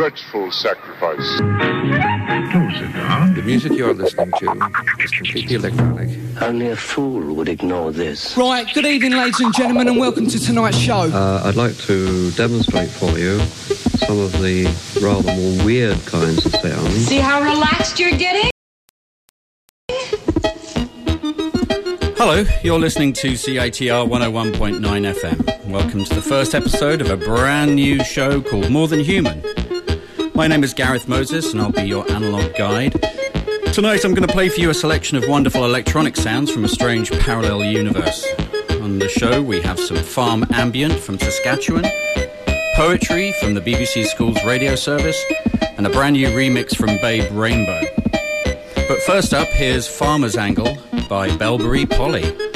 dreadful sacrifice. The music you're listening to is completely electronic. Only a fool would ignore this. Right, good evening, ladies and gentlemen, and welcome to tonight's show. Uh, I'd like to demonstrate for you some of the rather more weird kinds of sounds. See how relaxed you're getting? Hello, you're listening to CITR 101.9 FM. Welcome to the first episode of a brand new show called More Than Human. My name is Gareth Moses, and I'll be your analog guide. Tonight, I'm going to play for you a selection of wonderful electronic sounds from a strange parallel universe. On the show, we have some farm ambient from Saskatchewan, poetry from the BBC Schools radio service, and a brand new remix from Babe Rainbow. But first up, here's Farmer's Angle by Belbury Poly.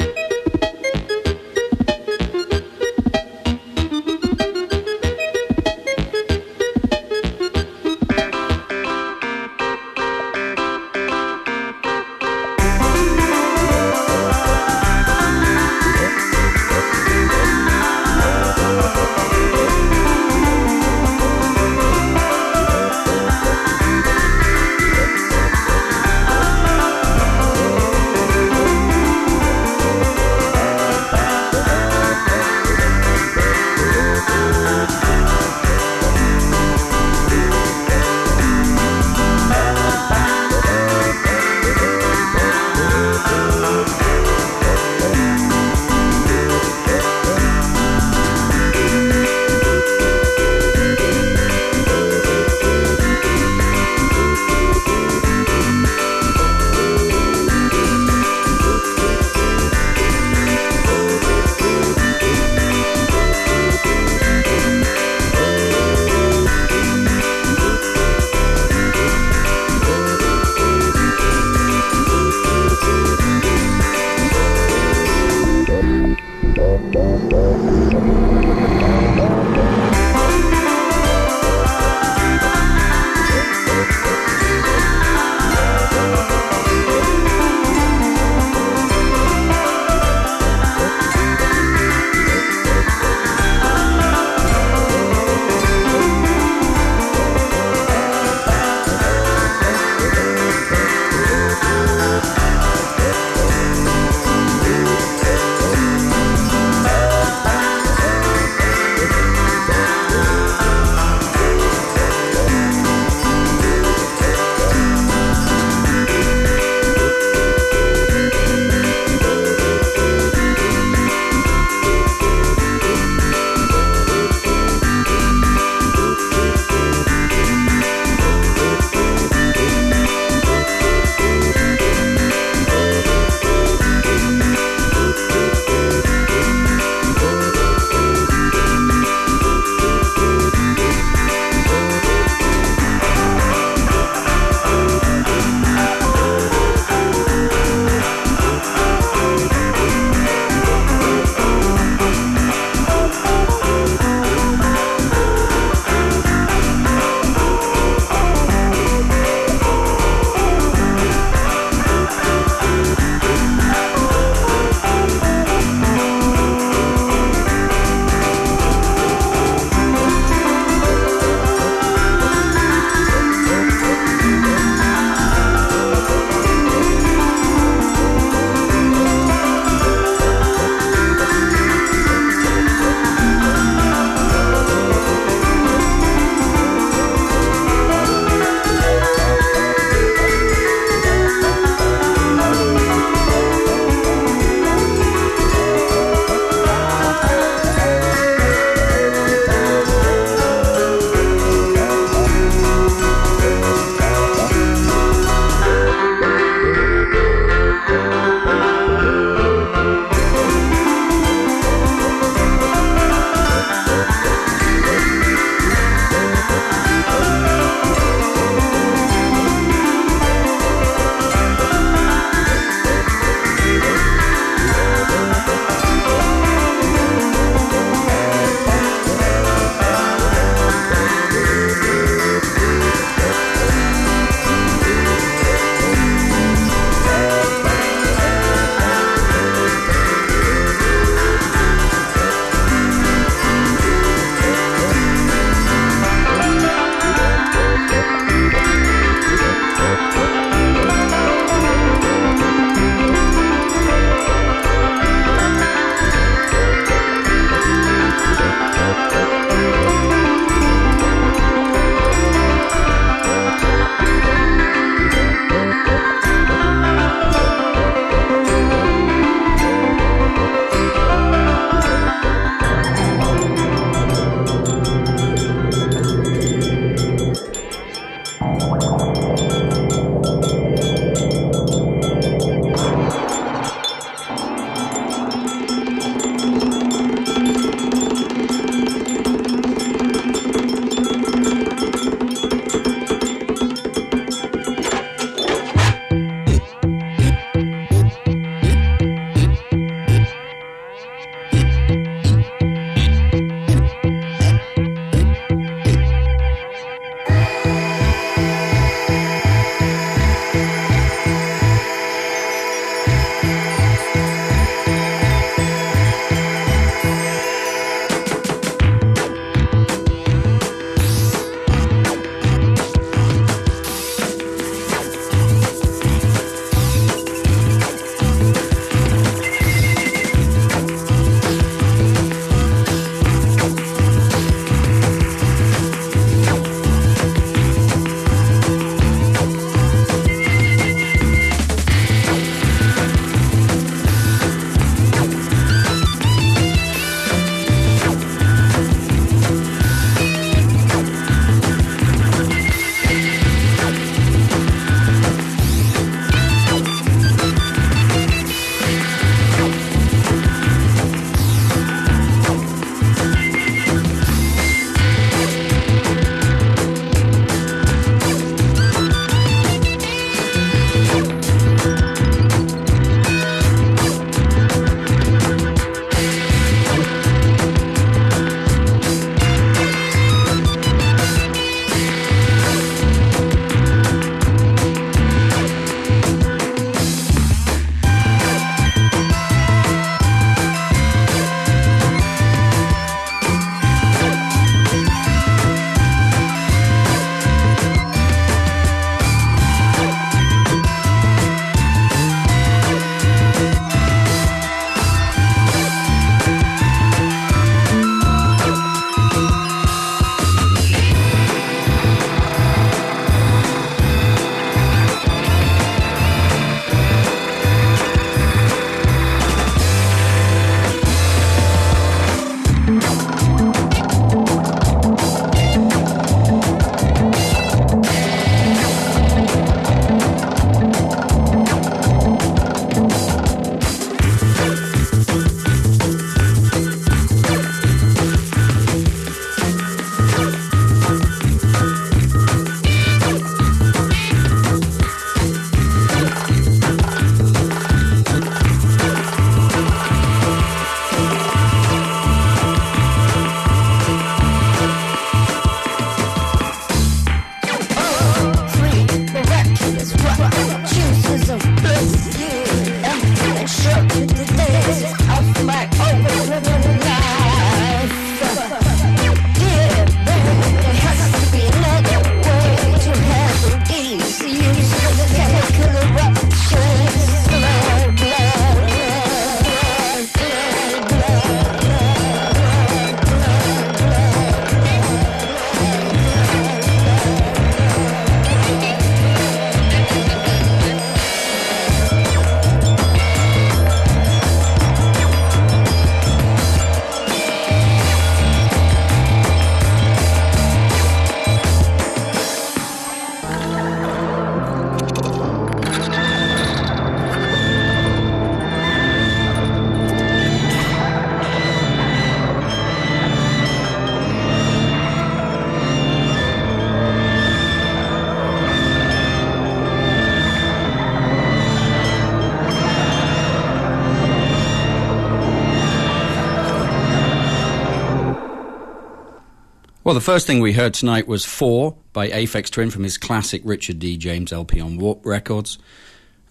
Well, the first thing we heard tonight was Four by Aphex Twin from his classic Richard D. James LP on Warp Records.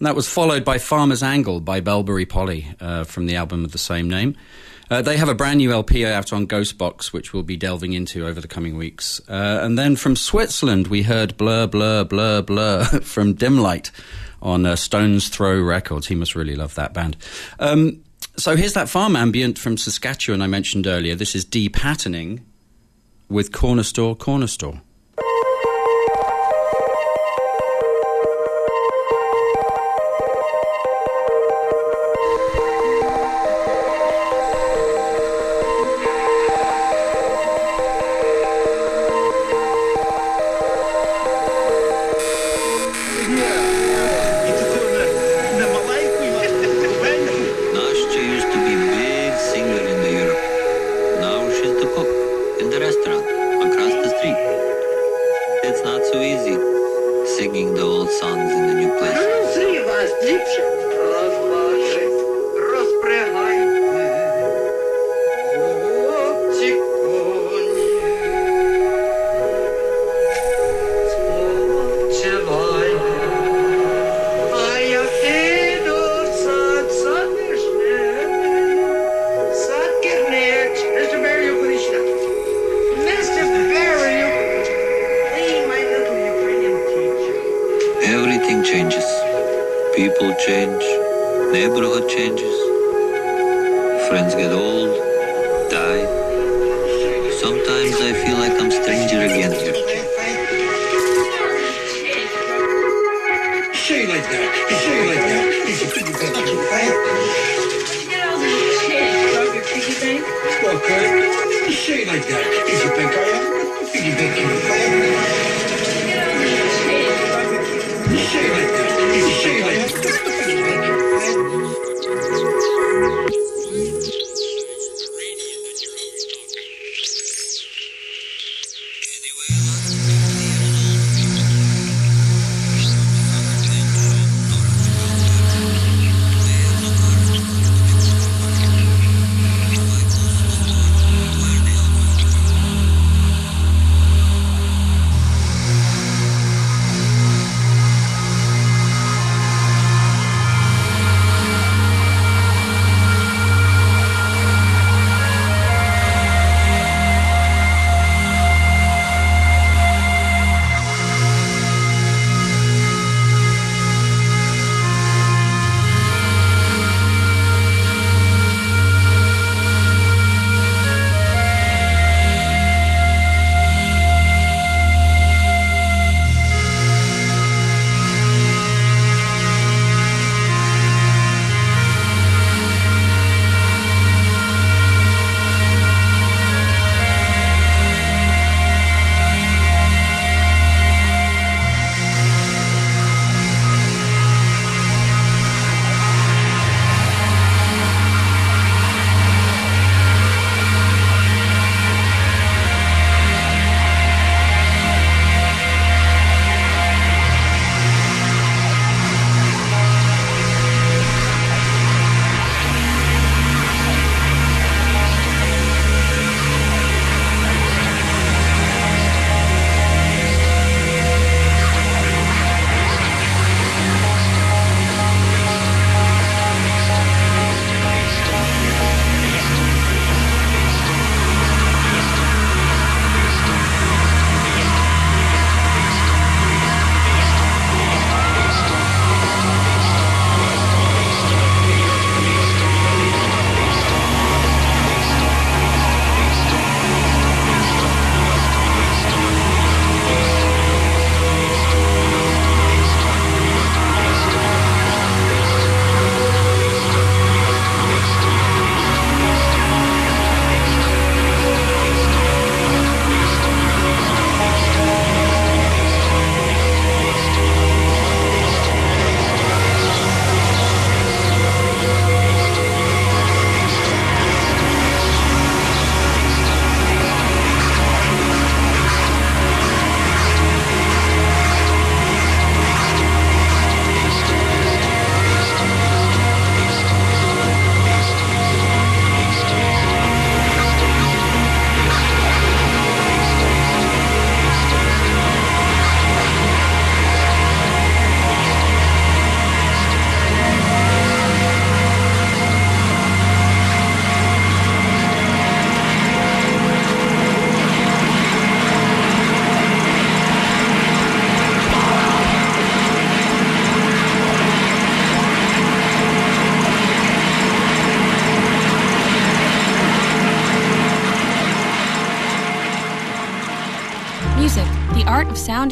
And that was followed by Farmer's Angle by Belbury Poly uh, from the album of the same name. Uh, they have a brand new LP out on Ghostbox, which we'll be delving into over the coming weeks. Uh, and then from Switzerland, we heard Blur, Blur, Blur, Blur from Dimlite on uh, Stones Throw Records. He must really love that band. Um, so here's that farm ambient from Saskatchewan I mentioned earlier. This is Patterning with Corner Store, Corner Store.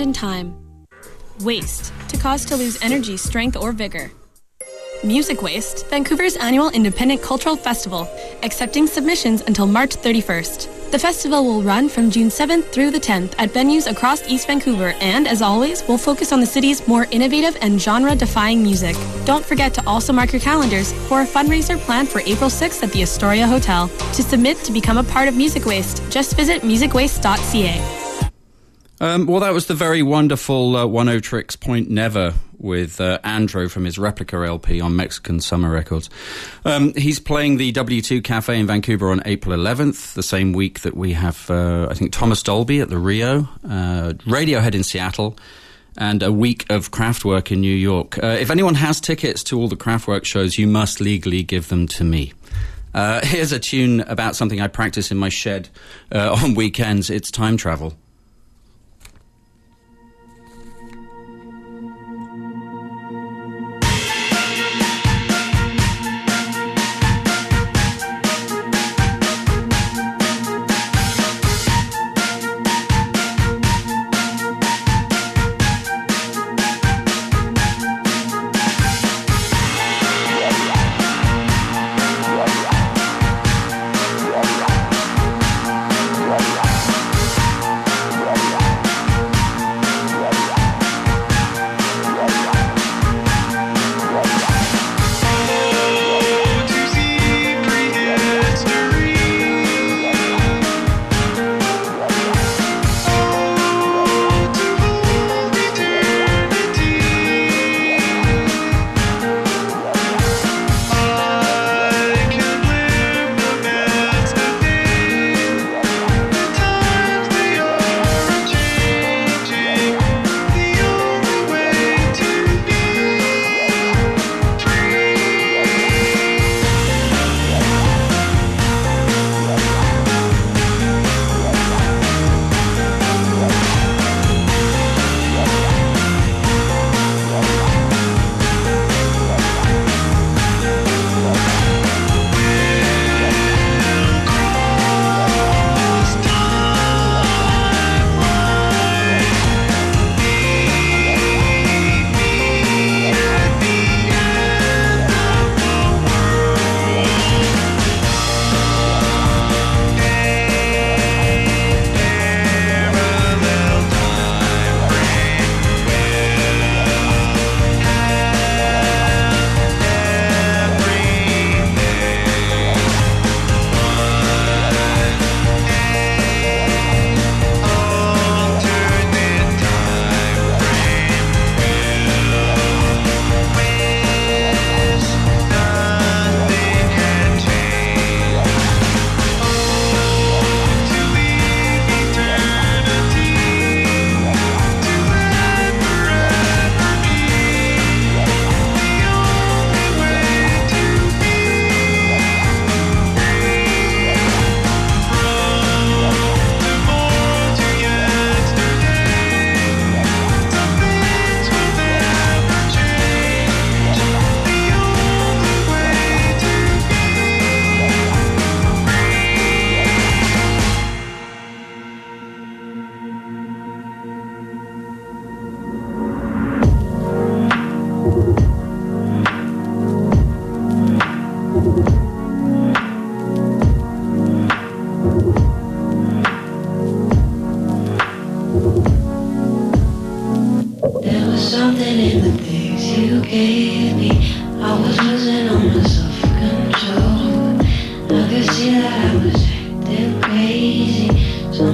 And time. Waste, to cause to lose energy, strength, or vigor. Music Waste, Vancouver's annual independent cultural festival, accepting submissions until March 31st. The festival will run from June 7th through the 10th at venues across East Vancouver and, as always, will focus on the city's more innovative and genre defying music. Don't forget to also mark your calendars for a fundraiser planned for April 6th at the Astoria Hotel. To submit to become a part of Music Waste, just visit musicwaste.ca. Um, well, that was the very wonderful uh, Oneohtrix Point Never with uh, from his Replica LP on Mexican Summer Records. Um, he's playing the W2 Cafe in Vancouver on April 11th, the same week that we have, uh, I think, Thomas Dolby at the Rio, uh, Radiohead in Seattle, and a week of Kraftwerk in New York. Uh, if anyone has tickets to all the Kraftwerk shows, you must legally give them to me. Uh, here's a tune about something I practice in my shed on weekends. It's time travel.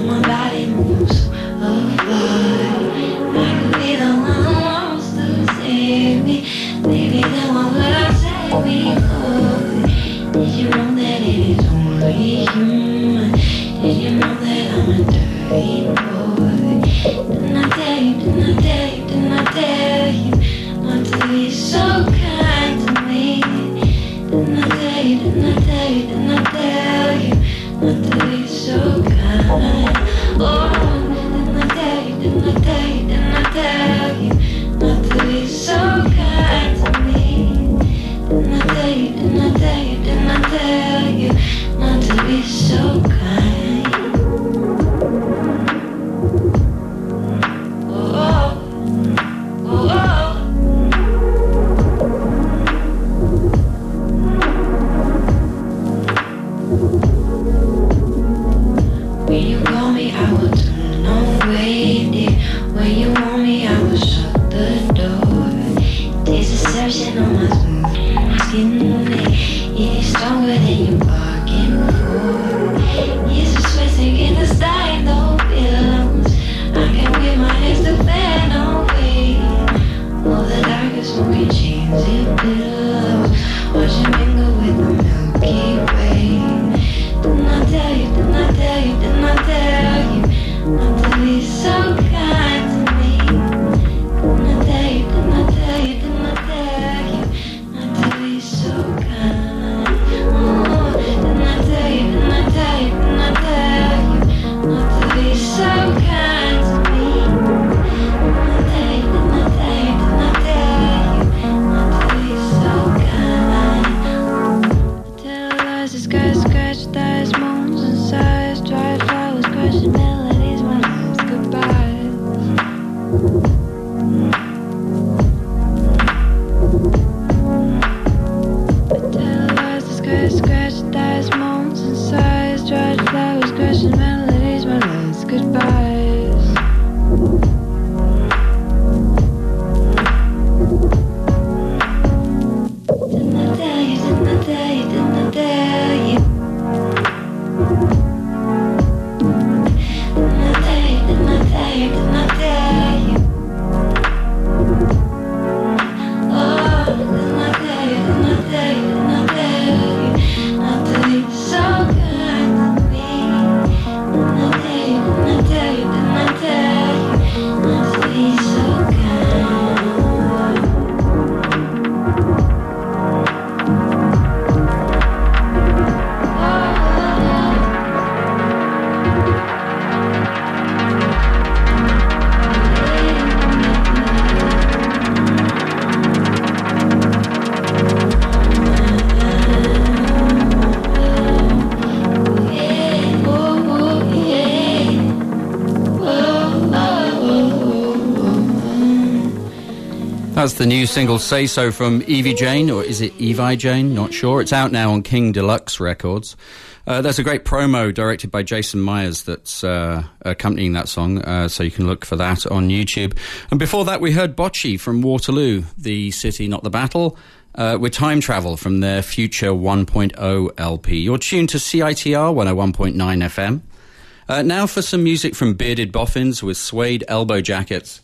Didn't I That's the new single Say So from Evy Jane, or is it Evy Jane? Not sure. It's out now on King Deluxe Records. Uh, there's a great promo directed by Jason Myers that's uh, accompanying that song, uh, so you can look for that on YouTube. And before that, we heard Bocce from Waterloo, the city, not the battle, uh, with time travel from their Future 1.0 LP. You're tuned to CITR 101.9 FM. Uh, now for some music from Bearded Boffins with suede elbow jackets.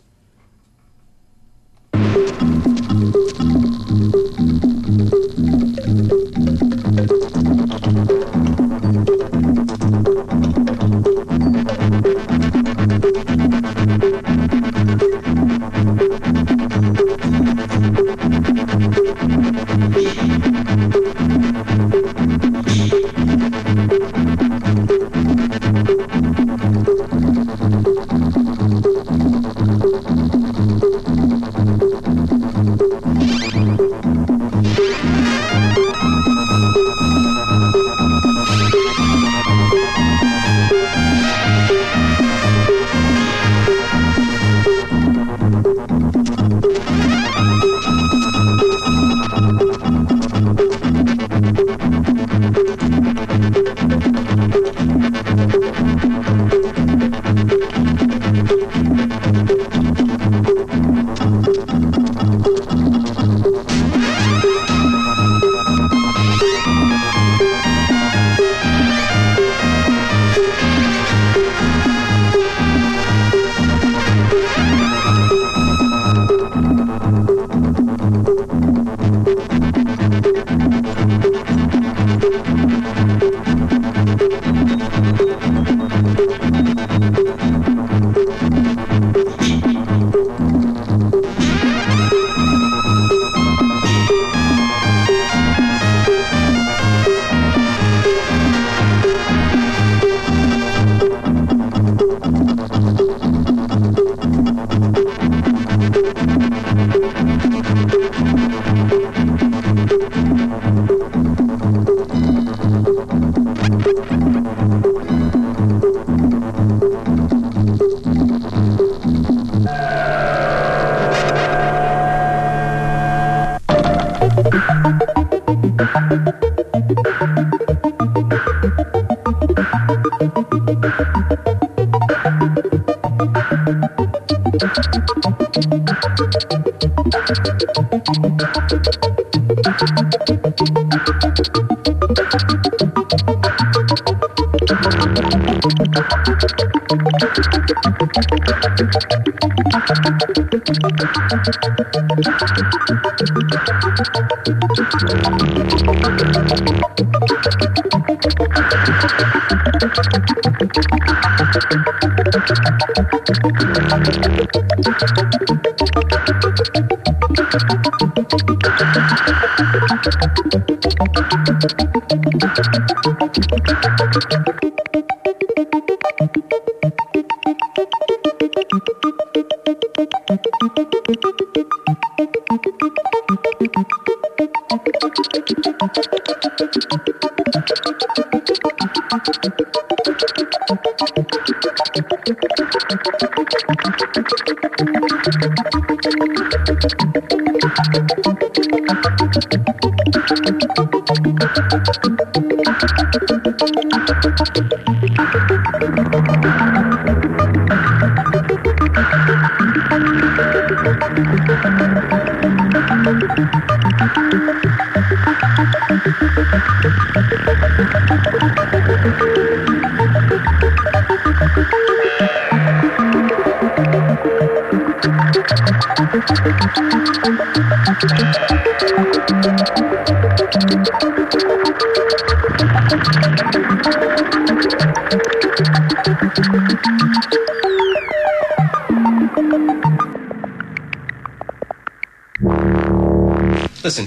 Thank you.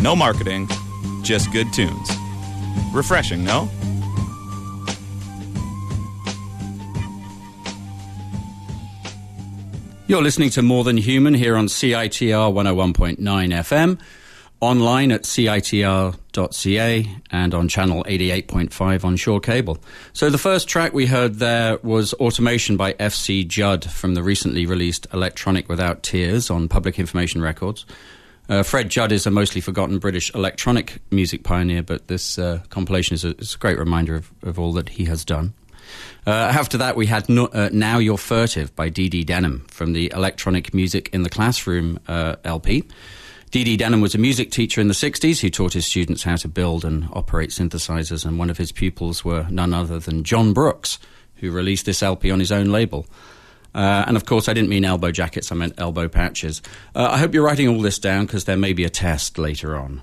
no marketing, just good tunes. Refreshing, no? You're listening to More Than Human here on CITR 101.9 FM, online at CITR.ca, and on channel 88.5 on Shaw Cable. So the first track we heard there was Automation by FC Judd from the recently released Electronic Without Tears on Public Information Records. Uh, Fred Judd is a mostly forgotten British electronic music pioneer, but this uh, compilation is a, is a, great reminder of, of all that he has done. Uh, after that, we had no, uh, Now You're Furtive by Dee Denim from the Electronic Music in the Classroom uh, LP. Dee Denim was a music teacher in the 60s who taught his students how to build and operate synthesizers, and one of his pupils were none other than John Brooks, who released this LP on his own label. Uh, and of course, I didn't mean elbow jackets, I meant elbow patches. Uh, I hope you're writing all this down because there may be a test later on.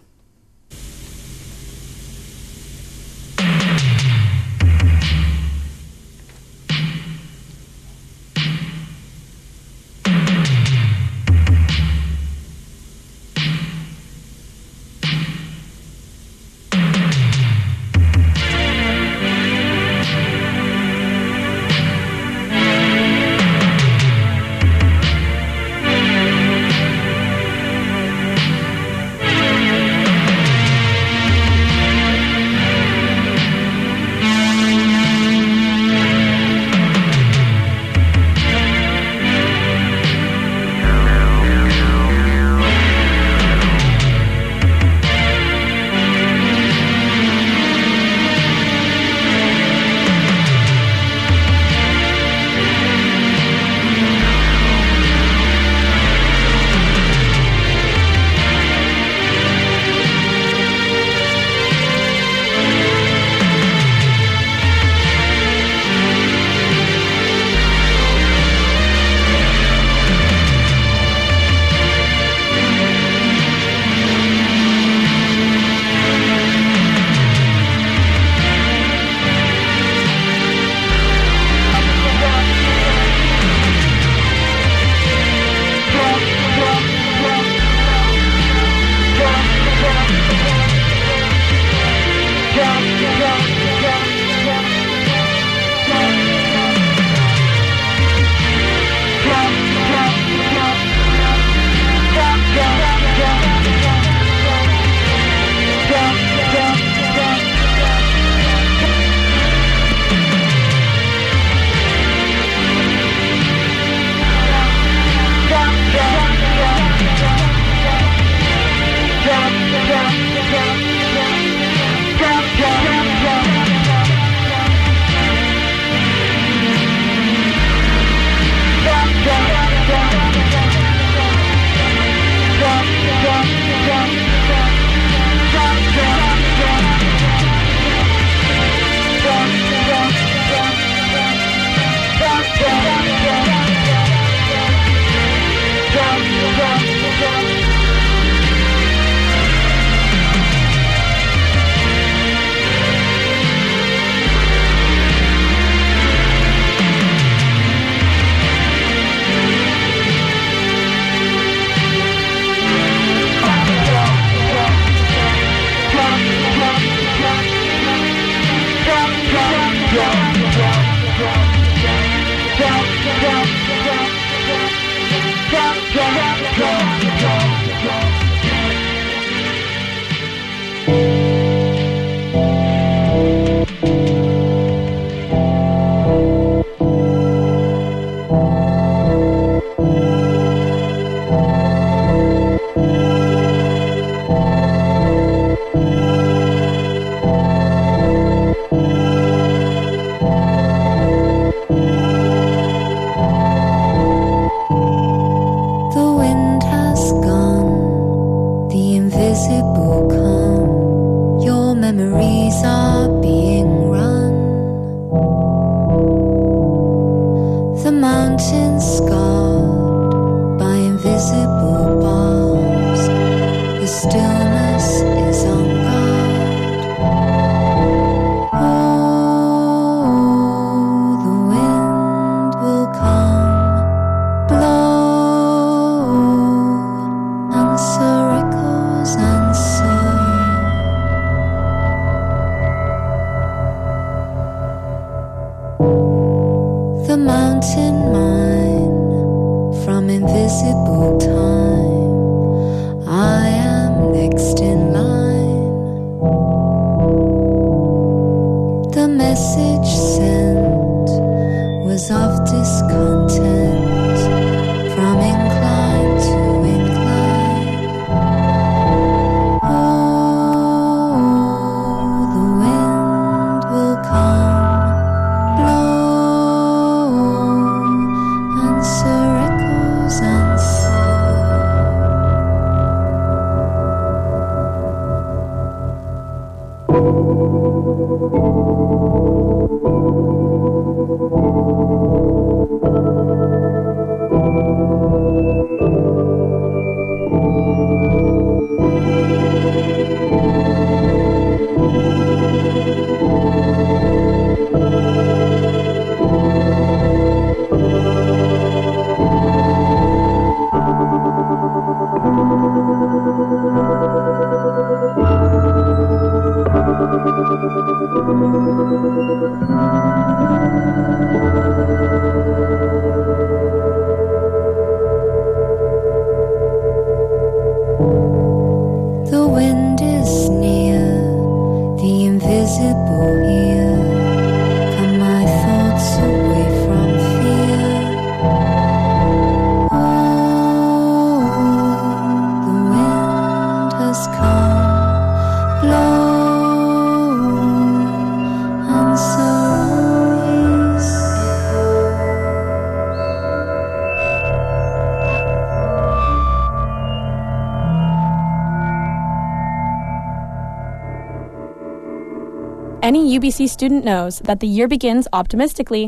Any UBC student knows that the year begins optimistically.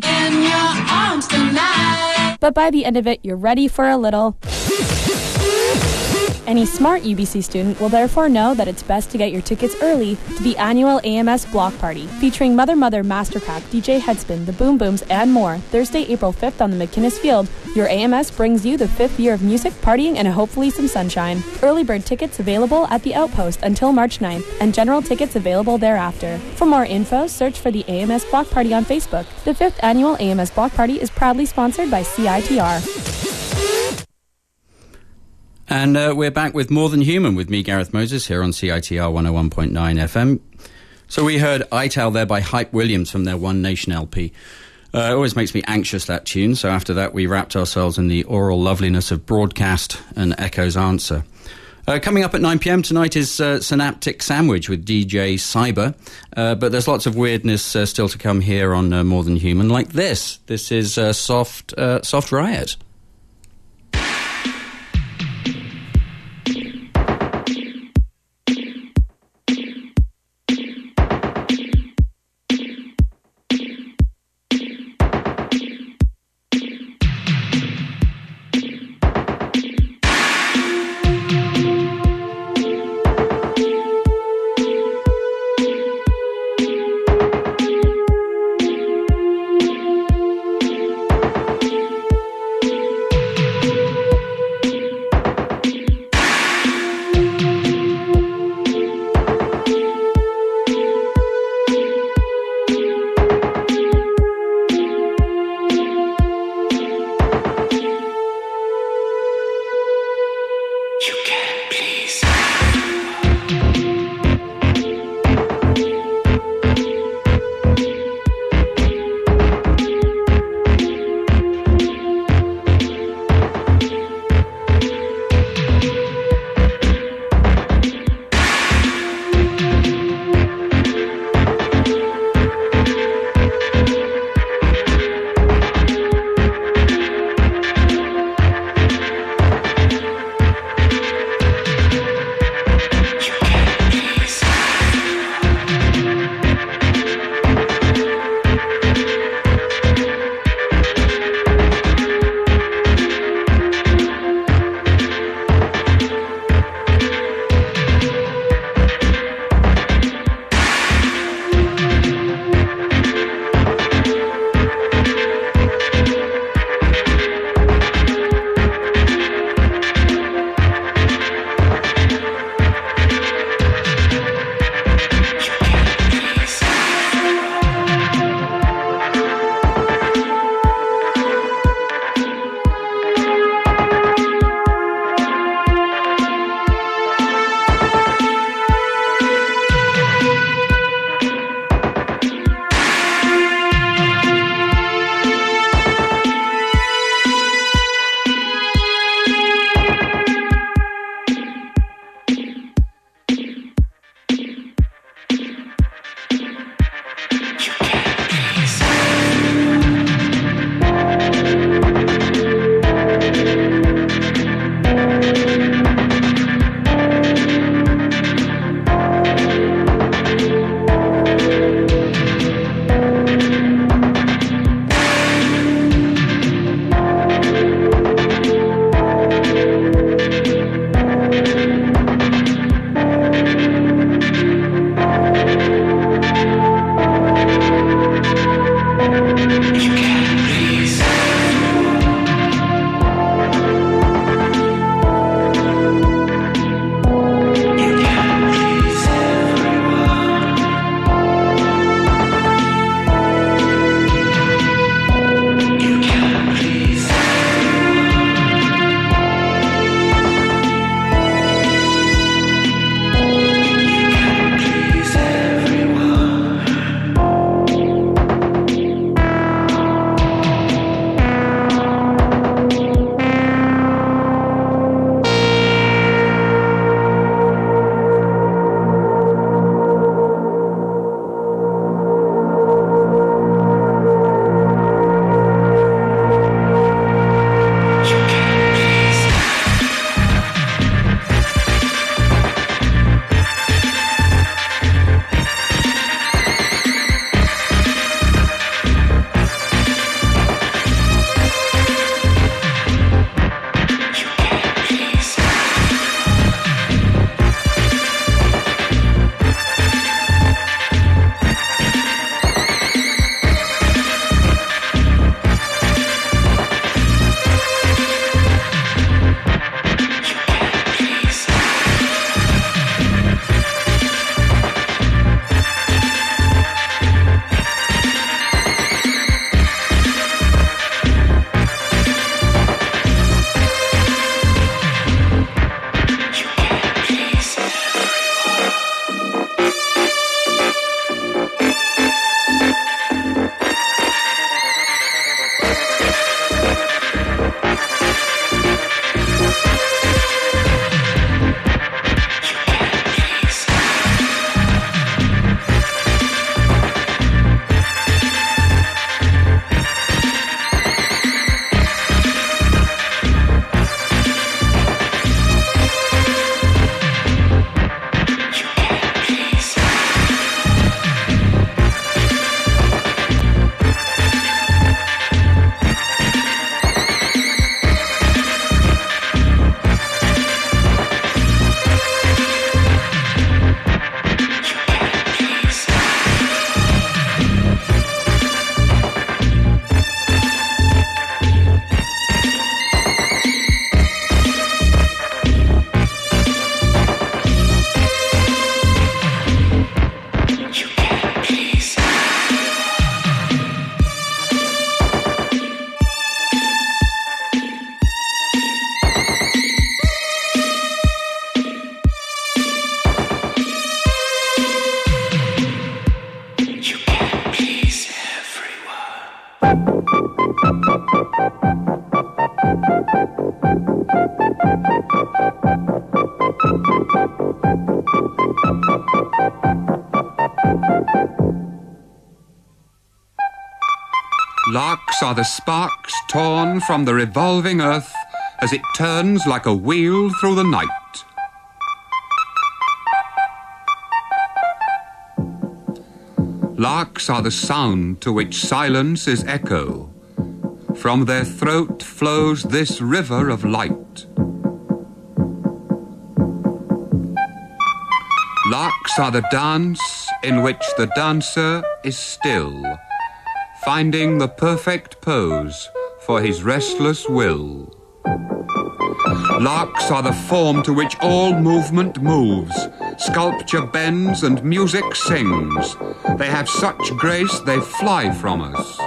But by the end of it, you're ready for a little. Any smart UBC student will therefore know that it's best to get your tickets early to the annual AMS Block Party, featuring Mother Mother Mastercraft, DJ Headspin, the Boom Booms, and more. Thursday, April 5th on the McInnes Field. Your AMS brings you the fifth year of music, partying, and hopefully some sunshine. Early bird tickets available at the Outpost until March 9th, and general tickets available thereafter. For more info, search for the AMS Block Party on Facebook. The fifth annual AMS Block Party is proudly sponsored by CITR. And uh, we're back with More Than Human with me, Gareth Moses, here on CITR 101.9 FM. So we heard ITAL there by Hype Williams from their One Nation LP. Uh, it always makes me anxious, that tune. So after that, we wrapped ourselves in the aural loveliness of Broadcast and Echo's Answer. Uh, coming up at 9 pm tonight is uh, Synaptic Sandwich with DJ Cyber. Uh, but there's lots of weirdness uh, still to come here on uh, More Than Human, like this. This is uh, Soft, Soft Riot. Are the sparks torn from the revolving earth as it turns like a wheel through the night. Larks are the sound to which silence is echo. From their throat flows this river of light. Larks are the dance in which the dancer is still, finding the perfect pose for his restless will. Larks are the form to which all movement moves, sculpture bends, and music sings. They have such grace they fly from us.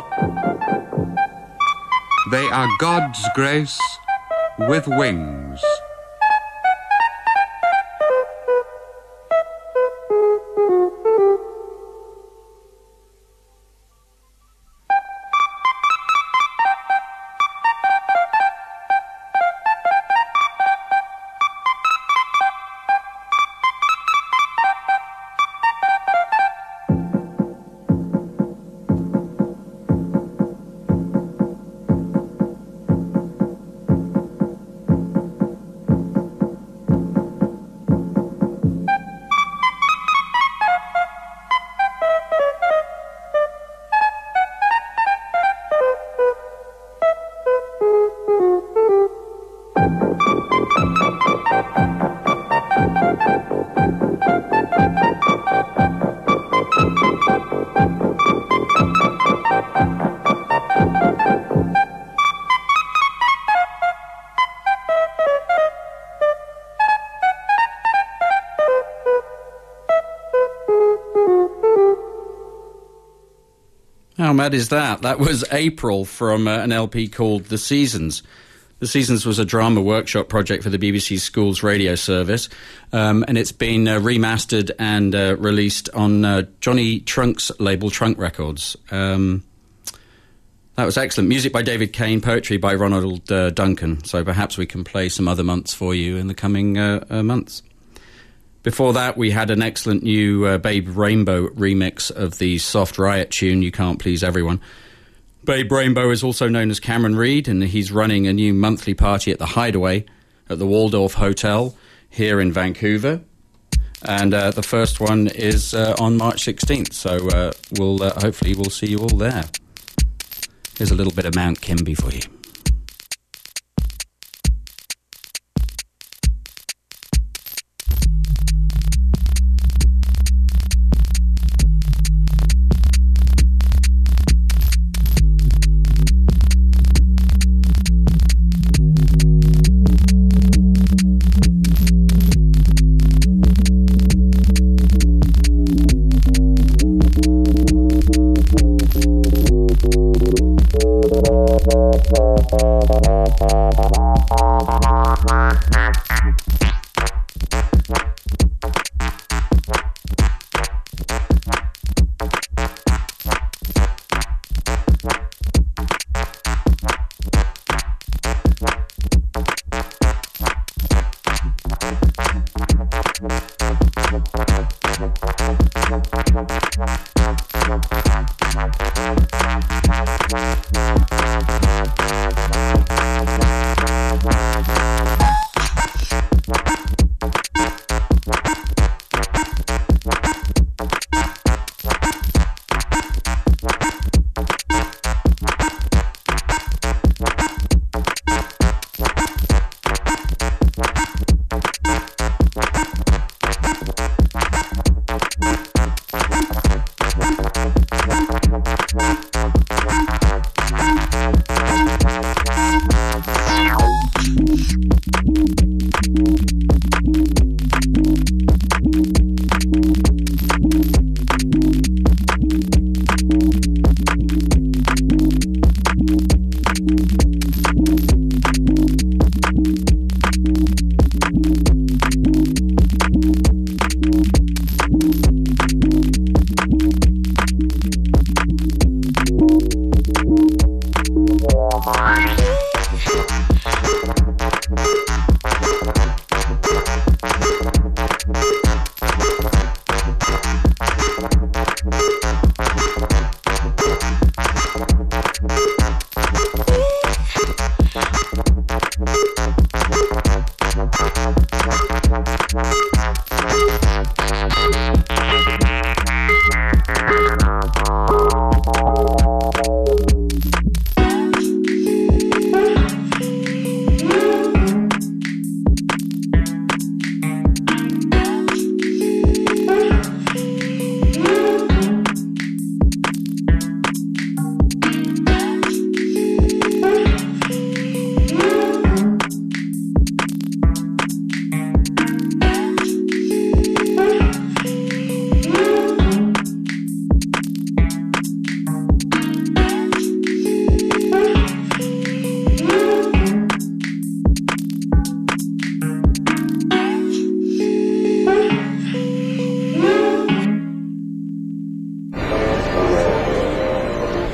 They are God's grace with wings. Mad is that? That was April from uh, an LP called The Seasons. The Seasons was a drama workshop project for the BBC Schools radio service, um, and it's been uh, remastered and uh, released on uh, Johnny Trunk's label Trunk Records. Um, that was excellent. Music by David Cain, poetry by Ronald uh, Duncan. So perhaps we can play some other months for you in the coming uh, uh, months. Before that, we had an excellent new uh, Babe Rainbow remix of the Soft Riot tune, You Can't Please Everyone. Babe Rainbow is also known as Cameron Reed, and he's running a new monthly party at the Hideaway at the Waldorf Hotel here in Vancouver. And uh, the first one is uh, on March 16th, so uh, we'll uh, hopefully we'll see you all there. Here's a little bit of Mount Kimbie for you.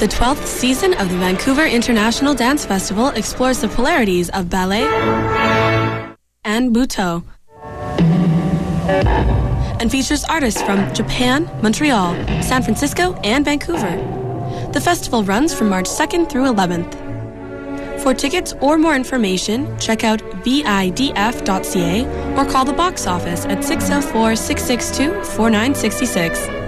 The 12th season of the Vancouver International Dance Festival explores the polarities of ballet and butoh and features artists from Japan, Montreal, San Francisco, and Vancouver. The festival runs from March 2nd through 11th. For tickets or more information, check out vidf.ca or call the box office at 604 662 4966.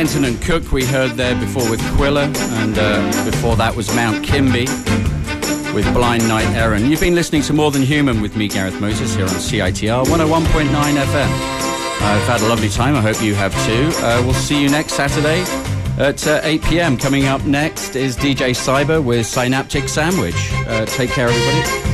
Denton and Cook we heard there before with Quiller, and uh, before that was Mount Kimbie with Blind Night Errand. You've been listening to More Than Human with me, Gareth Moses, here on CITR 101.9 FM. I've had a lovely time. I hope you have too. Uh, we'll see you next Saturday at uh, 8 p.m. Coming up next is DJ Cyber with Synaptic Sandwich. Uh, take care, everybody.